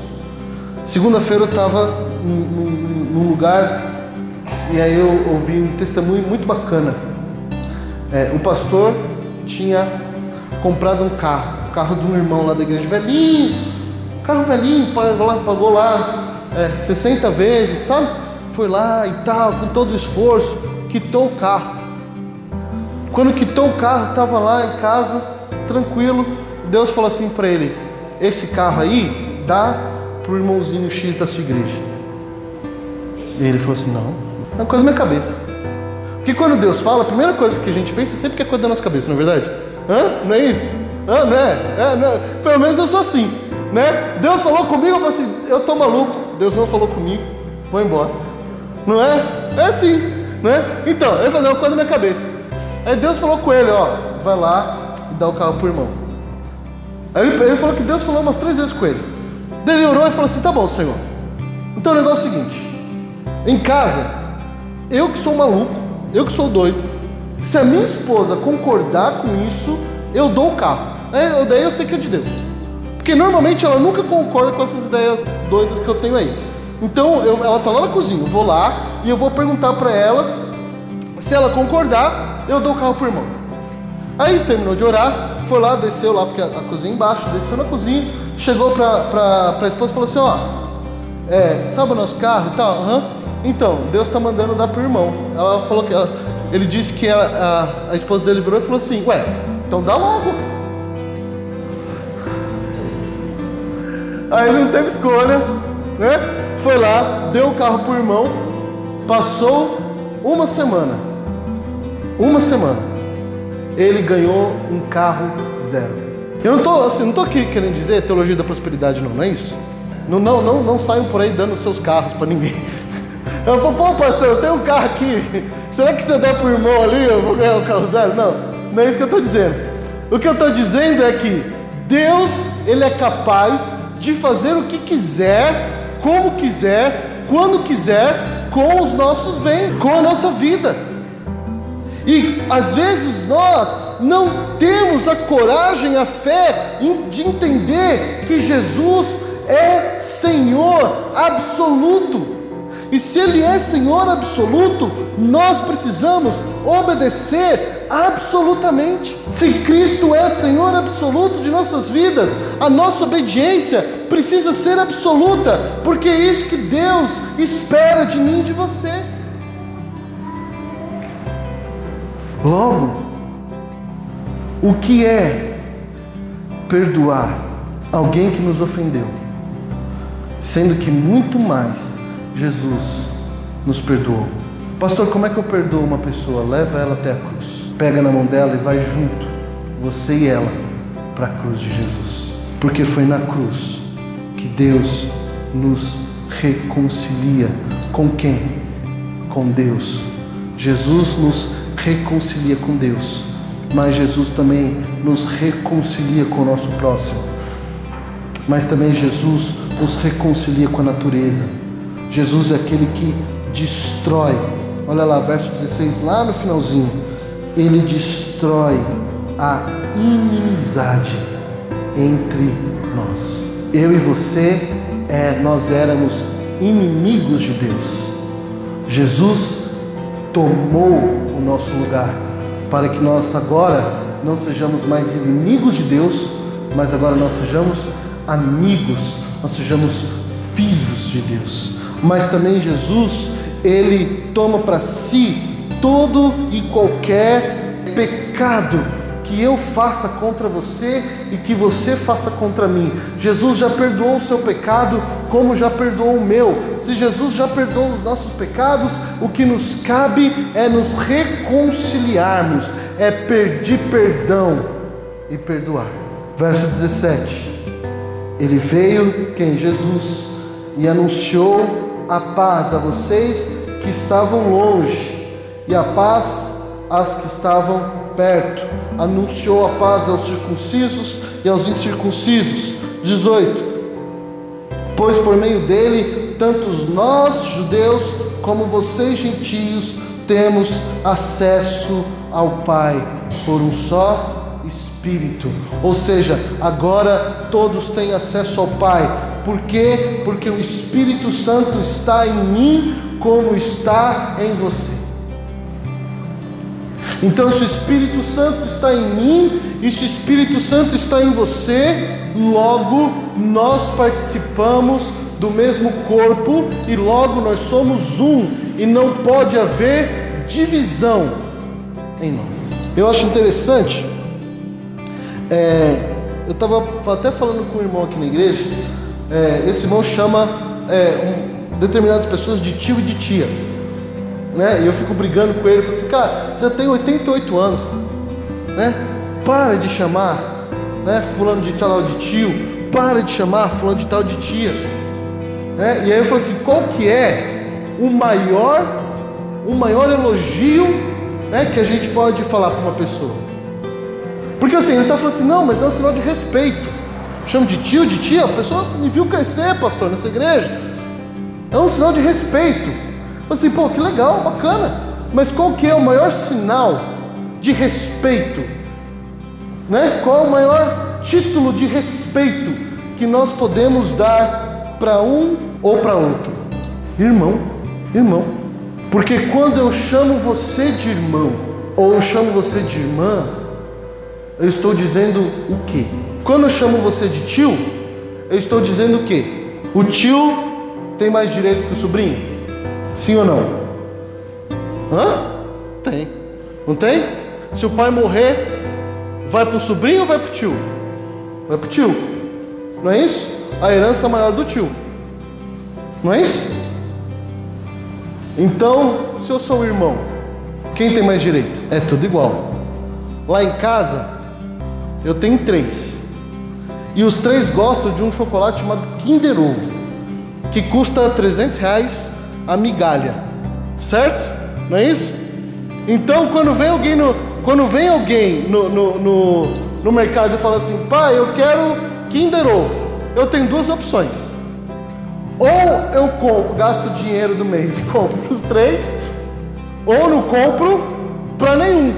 Segunda-feira eu estava num, num lugar e aí eu ouvi um testemunho muito bacana. É, o pastor tinha comprado um carro, o carro de um irmão lá da igreja, velhinho, carro velhinho, pagou lá, é, 60 vezes, sabe? Foi lá e tal, com todo o esforço, quitou o carro. Quando quitou o carro, estava lá em casa, tranquilo. Deus falou assim para ele: Esse carro aí dá para o irmãozinho X da sua igreja. E ele falou assim: Não, é uma coisa da minha cabeça. Porque quando Deus fala, a primeira coisa que a gente pensa é sempre que é coisa da nossa cabeça, não é verdade? Hã? Não é isso? Hã? Não é? é não. Pelo menos eu sou assim. Né? Deus falou comigo, eu falei assim, eu tô maluco. Deus não falou comigo, vou embora. Não é? É assim. Né? Então, ele falou uma coisa na minha cabeça. Aí Deus falou com ele, ó, vai lá e dá o carro pro irmão. Aí ele, ele falou que Deus falou umas três vezes com ele. Daí ele orou e falou assim, tá bom, Senhor. Então o negócio é o seguinte, em casa, eu que sou maluco, eu que sou doido, se a minha esposa concordar com isso, eu dou o carro. É, daí eu sei que é de Deus. Porque normalmente ela nunca concorda com essas ideias doidas que eu tenho aí. Então eu, ela está lá na cozinha, eu vou lá e eu vou perguntar para ela. Se ela concordar, eu dou o carro pro irmão. Aí terminou de orar, foi lá, desceu lá, porque a, a cozinha é embaixo, desceu na cozinha, chegou para a esposa e falou assim: Ó, é, sabe o nosso carro e tal? Uhum. Então, Deus está mandando dar pro irmão. Ela falou que ela, ele disse que a, a, a esposa dele virou e falou assim: Ué, então dá logo. Aí ele não teve escolha, né? Foi lá, deu o carro pro irmão, passou uma semana. Uma semana. Ele ganhou um carro zero. Eu não estou assim, não tô aqui querendo dizer teologia da prosperidade, não, não é isso? Não, não, não, não saiam por aí dando seus carros para ninguém. Eu falo, pô, pastor, eu tenho um carro aqui. Será que se eu der pro irmão ali, eu vou ganhar um carro zero? Não, não é isso que eu estou dizendo. O que eu estou dizendo é que Deus, Ele é capaz de fazer o que quiser, como quiser, quando quiser, com os nossos bens, com a nossa vida. E às vezes nós não temos a coragem, a fé de entender que Jesus é Senhor absoluto. E se Ele é Senhor absoluto, nós precisamos obedecer absolutamente. Se Cristo é Senhor absoluto de nossas vidas, a nossa obediência precisa ser absoluta, porque é isso que Deus espera de mim e de você. Logo, o que é perdoar alguém que nos ofendeu? Sendo que muito mais Jesus nos perdoou. Pastor, como é que eu perdoo uma pessoa? Leva ela até a cruz. Pega na mão dela e vai junto, você e ela, para a cruz de Jesus. Porque foi na cruz que Deus nos reconcilia. Com quem? Com Deus. Jesus nos reconcilia com Deus, mas Jesus também nos reconcilia com o nosso próximo. Mas também Jesus nos reconcilia com a natureza. Jesus é aquele que destrói. Olha lá, verso 16, lá no finalzinho. Ele destrói a inimizade entre nós. Eu e você, é, nós éramos inimigos de Deus. Jesus tomou o nosso lugar para que nós agora não sejamos mais inimigos de Deus, mas agora nós sejamos amigos, nós sejamos filhos de Deus. Mas também Jesus, ele toma para si todo e qualquer pecado que eu faça contra você e que você faça contra mim. Jesus já perdoou o seu pecado, como já perdoou o meu. Se Jesus já perdoou os nossos pecados, o que nos cabe é nos reconciliarmos, é pedir perdão e perdoar. Verso 17. Ele veio, quem? Jesus, e anunciou a paz a vocês que estavam longe e a paz às que estavam perto. Anunciou a paz aos circuncisos e aos incircuncisos. 18. Pois por meio dele, tantos nós, judeus, como vocês, gentios, temos acesso ao Pai por um só Espírito. Ou seja, agora todos têm acesso ao Pai. Por quê? Porque o Espírito Santo está em mim, como está em você. Então, se o Espírito Santo está em mim e se o Espírito Santo está em você, logo nós participamos do mesmo corpo e logo nós somos um e não pode haver divisão em nós. Eu acho interessante é, eu estava até falando com um irmão aqui na igreja. É, esse irmão chama é, um, determinadas pessoas de tio e de tia. Né? E eu fico brigando com ele. Eu falo assim, cara, já tem 88 anos. Né? Para de chamar né, fulano de tal de tio. Para de chamar fulano de tal de tia. Né? E aí eu falo assim, qual que é o maior, o maior elogio né, que a gente pode falar para uma pessoa? Porque assim, ele está falando assim, não, mas é um sinal de respeito. Chamo de tio, de tia, a pessoa me viu crescer, pastor, nessa igreja. É um sinal de respeito. Assim, pô, que legal, bacana. Mas qual que é o maior sinal de respeito? Né? Qual é o maior título de respeito que nós podemos dar para um ou para outro? Irmão, irmão. Porque quando eu chamo você de irmão, ou eu chamo você de irmã, eu estou dizendo o quê? Quando eu chamo você de tio, eu estou dizendo o quê? O tio tem mais direito que o sobrinho? Sim ou não? Hã? Tem. Não tem? Se o pai morrer, vai para o sobrinho ou vai para o tio? Vai para o tio. Não é isso? A herança maior do tio. Não é isso? Então, se eu sou o irmão, quem tem mais direito? É tudo igual. Lá em casa, eu tenho três. E os três gostam de um chocolate chamado Kinder Ovo, que custa 300 reais a migalha, certo? Não é isso? Então, quando vem alguém no, quando vem alguém no, no, no, no mercado e fala assim, pai, eu quero Kinder Ovo, eu tenho duas opções. Ou eu compro, gasto o dinheiro do mês e compro os três, ou não compro para nenhum,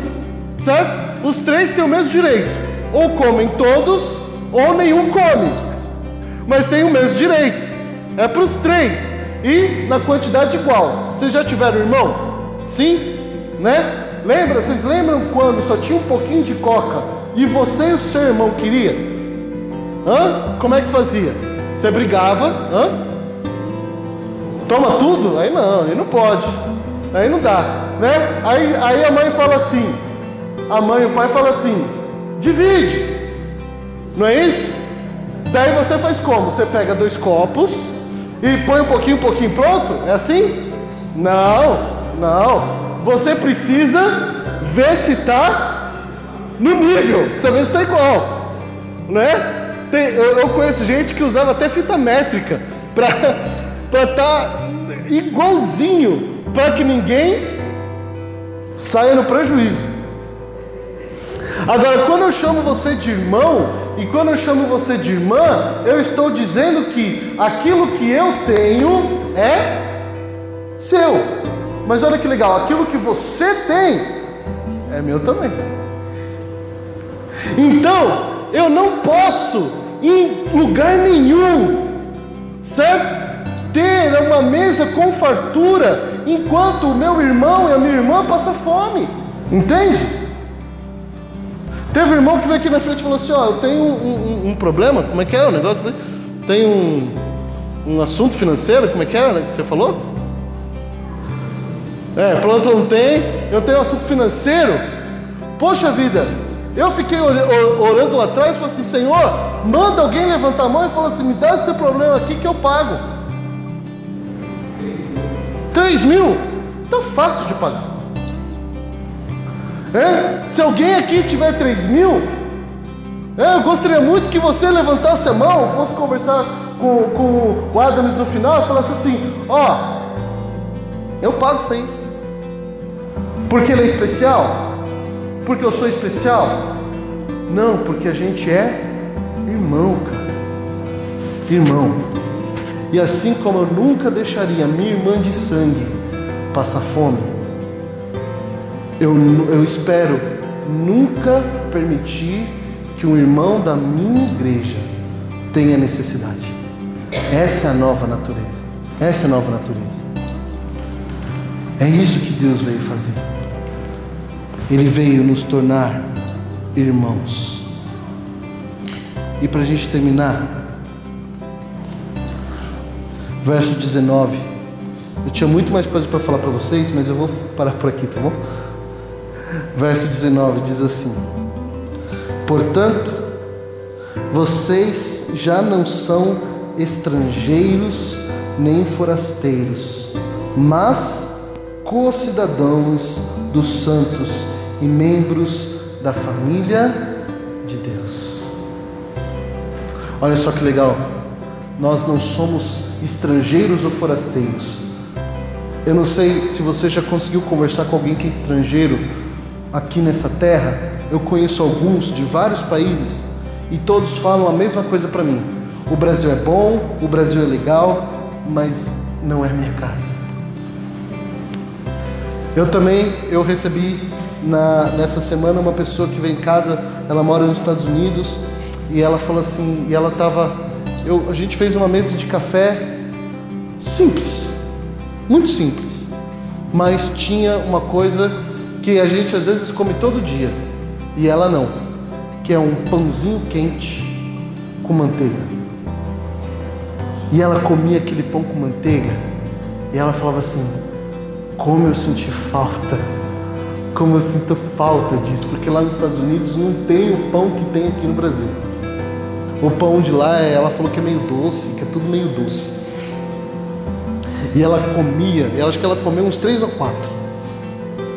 certo? Os três têm o mesmo direito. Ou comem todos, ou nenhum come. Mas tem o mesmo direito. É para os três. E na quantidade igual. Vocês já tiveram irmão? Sim? Né? Lembra? Vocês lembram quando só tinha um pouquinho de coca e você e o seu irmão queria? Hã? Como é que fazia? Você brigava? Hã? Toma tudo? Aí não, aí não pode. Aí não dá, né? Aí, aí a mãe fala assim, a mãe e o pai falam assim: divide. Não é isso? Daí você faz como? Você pega dois copos e põe um pouquinho, um pouquinho, pronto? É assim? Não, não. Você precisa ver se está no nível. Você vê se está igual, né? Tem, eu, eu, conheço gente que usava até fita métrica para estar tá igualzinho, para que ninguém saia no prejuízo. Agora, quando eu chamo você de irmão e quando eu chamo você de irmã, eu estou dizendo que aquilo que eu tenho é seu. Mas olha que legal, aquilo que você tem é meu também. Então, eu não posso em lugar nenhum, certo? Ter uma mesa com fartura enquanto o meu irmão e a minha irmã passam fome. Entende? Teve um irmão que veio aqui na frente e falou assim: Ó, eu tenho um, um, um problema, como é que é o negócio? Né? Tem um, um assunto financeiro, como é que é né, que você falou? É, pronto, não tem, eu tenho um assunto financeiro. Poxa vida, Eu fiquei orando lá atrás e falei assim: Senhor, manda alguém levantar a mão e falar assim: me dá esse problema aqui que eu pago. 3 mil? Tá fácil de pagar. É? Se alguém aqui tiver 3 mil, é, eu gostaria muito que você levantasse a mão, fosse conversar com, com o Adams no final e falasse assim: Ó, eu pago isso aí. Porque ele é especial? Porque eu sou especial? Não, porque a gente é irmão, cara. Irmão. E assim como eu nunca deixaria minha irmã de sangue passar fome, eu, eu espero nunca permitir que um irmão da minha igreja tenha necessidade. Essa é a nova natureza. Essa é a nova natureza. É isso que Deus veio fazer. Ele veio nos tornar irmãos. E para a gente terminar, verso 19. Eu tinha muito mais coisa para falar para vocês, mas eu vou parar por aqui, tá bom? Verso 19 diz assim: Portanto, vocês já não são estrangeiros nem forasteiros, mas co-cidadãos dos santos e membros da família de Deus. Olha só que legal, nós não somos estrangeiros ou forasteiros. Eu não sei se você já conseguiu conversar com alguém que é estrangeiro aqui nessa terra. Eu conheço alguns de vários países e todos falam a mesma coisa para mim. O Brasil é bom, o Brasil é legal, mas não é minha casa. Eu também eu recebi na, nessa semana uma pessoa que vem em casa, ela mora nos Estados Unidos e ela falou assim, e ela estava, a gente fez uma mesa de café simples, muito simples, mas tinha uma coisa que a gente às vezes come todo dia e ela não, que é um pãozinho quente com manteiga. E ela comia aquele pão com manteiga e ela falava assim: como eu senti falta, como eu sinto falta disso, porque lá nos Estados Unidos não tem o pão que tem aqui no Brasil. O pão de lá, ela falou que é meio doce, que é tudo meio doce. E ela comia, eu acho que ela comeu uns três ou quatro.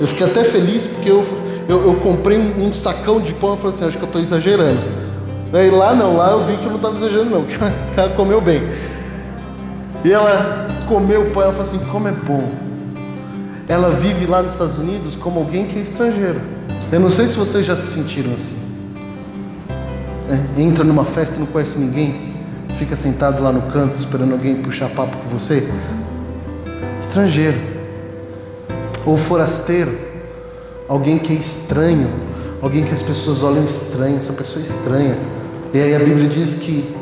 Eu fiquei até feliz porque eu, eu, eu comprei um, um, sacão de pão e falei assim, acho que eu estou exagerando. Daí lá não, lá eu vi que eu não estava exagerando não, que ela comeu bem. E ela comeu o pão e falou assim, como é bom ela vive lá nos Estados Unidos como alguém que é estrangeiro. Eu não sei se vocês já se sentiram assim. É, entra numa festa não conhece ninguém, fica sentado lá no canto esperando alguém puxar papo com você. Estrangeiro. Ou forasteiro. Alguém que é estranho. Alguém que as pessoas olham estranho. Essa pessoa é estranha. E aí a Bíblia diz que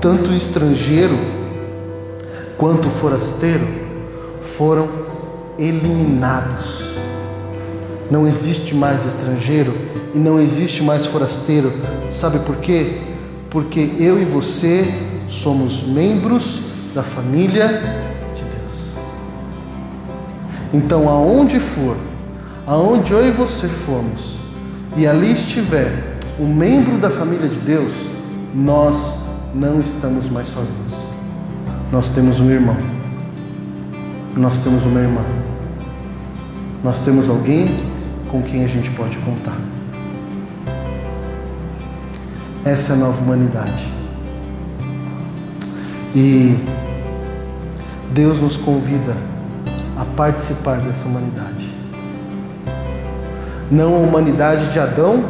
tanto o estrangeiro quanto o forasteiro foram eliminados. Não existe mais estrangeiro e não existe mais forasteiro. Sabe por quê? Porque eu e você somos membros da família. Então, aonde for, aonde eu e você formos, e ali estiver um membro da família de Deus, nós não estamos mais sozinhos. Nós temos um irmão. Nós temos uma irmã nós temos alguém com quem a gente pode contar. Essa é a nova humanidade. E Deus nos convida a participar dessa humanidade. Não a humanidade de Adão,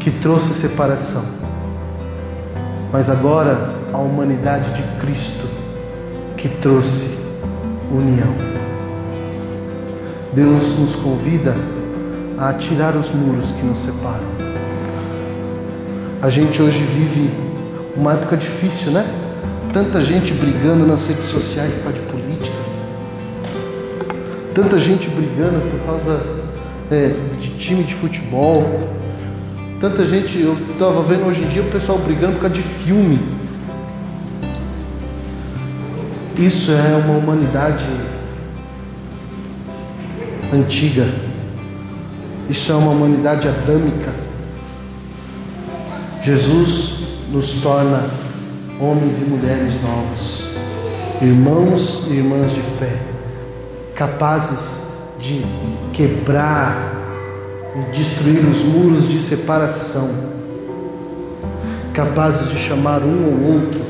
que trouxe separação, mas agora a humanidade de Cristo, que trouxe união. Deus nos convida a tirar os muros que nos separam. A gente hoje vive uma época difícil, né? Tanta gente brigando nas redes sociais política, tanta gente brigando por causa é, de time de futebol, tanta gente, eu estava vendo hoje em dia o pessoal brigando por causa de filme. Isso é uma humanidade antiga. Isso é uma humanidade adâmica. Jesus nos torna homens e mulheres novos, irmãos e irmãs de fé, capazes de quebrar e destruir os muros de separação, capazes de chamar um ou outro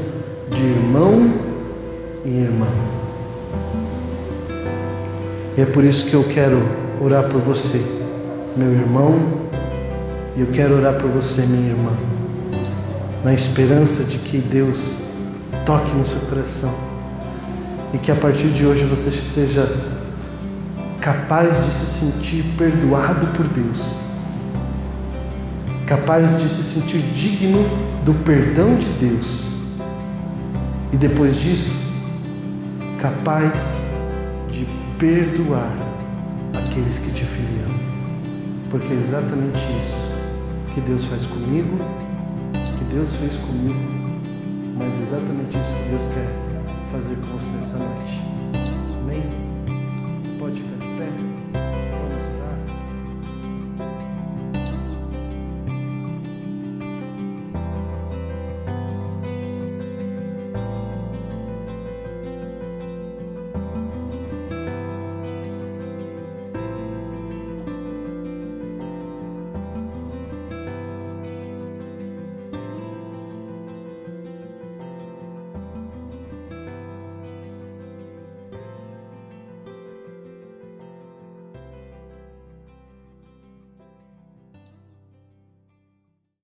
de irmão e irmã. E é por isso que eu quero orar por você, meu irmão, e eu quero orar por você, minha irmã, na esperança de que Deus toque no seu coração e que a partir de hoje você seja capaz de se sentir perdoado por Deus, capaz de se sentir digno do perdão de Deus e depois disso, capaz de perdoar aqueles que te feriram, porque é exatamente isso que Deus faz comigo, que Deus fez comigo, mas é exatamente isso que Deus quer fazer com você essa noite.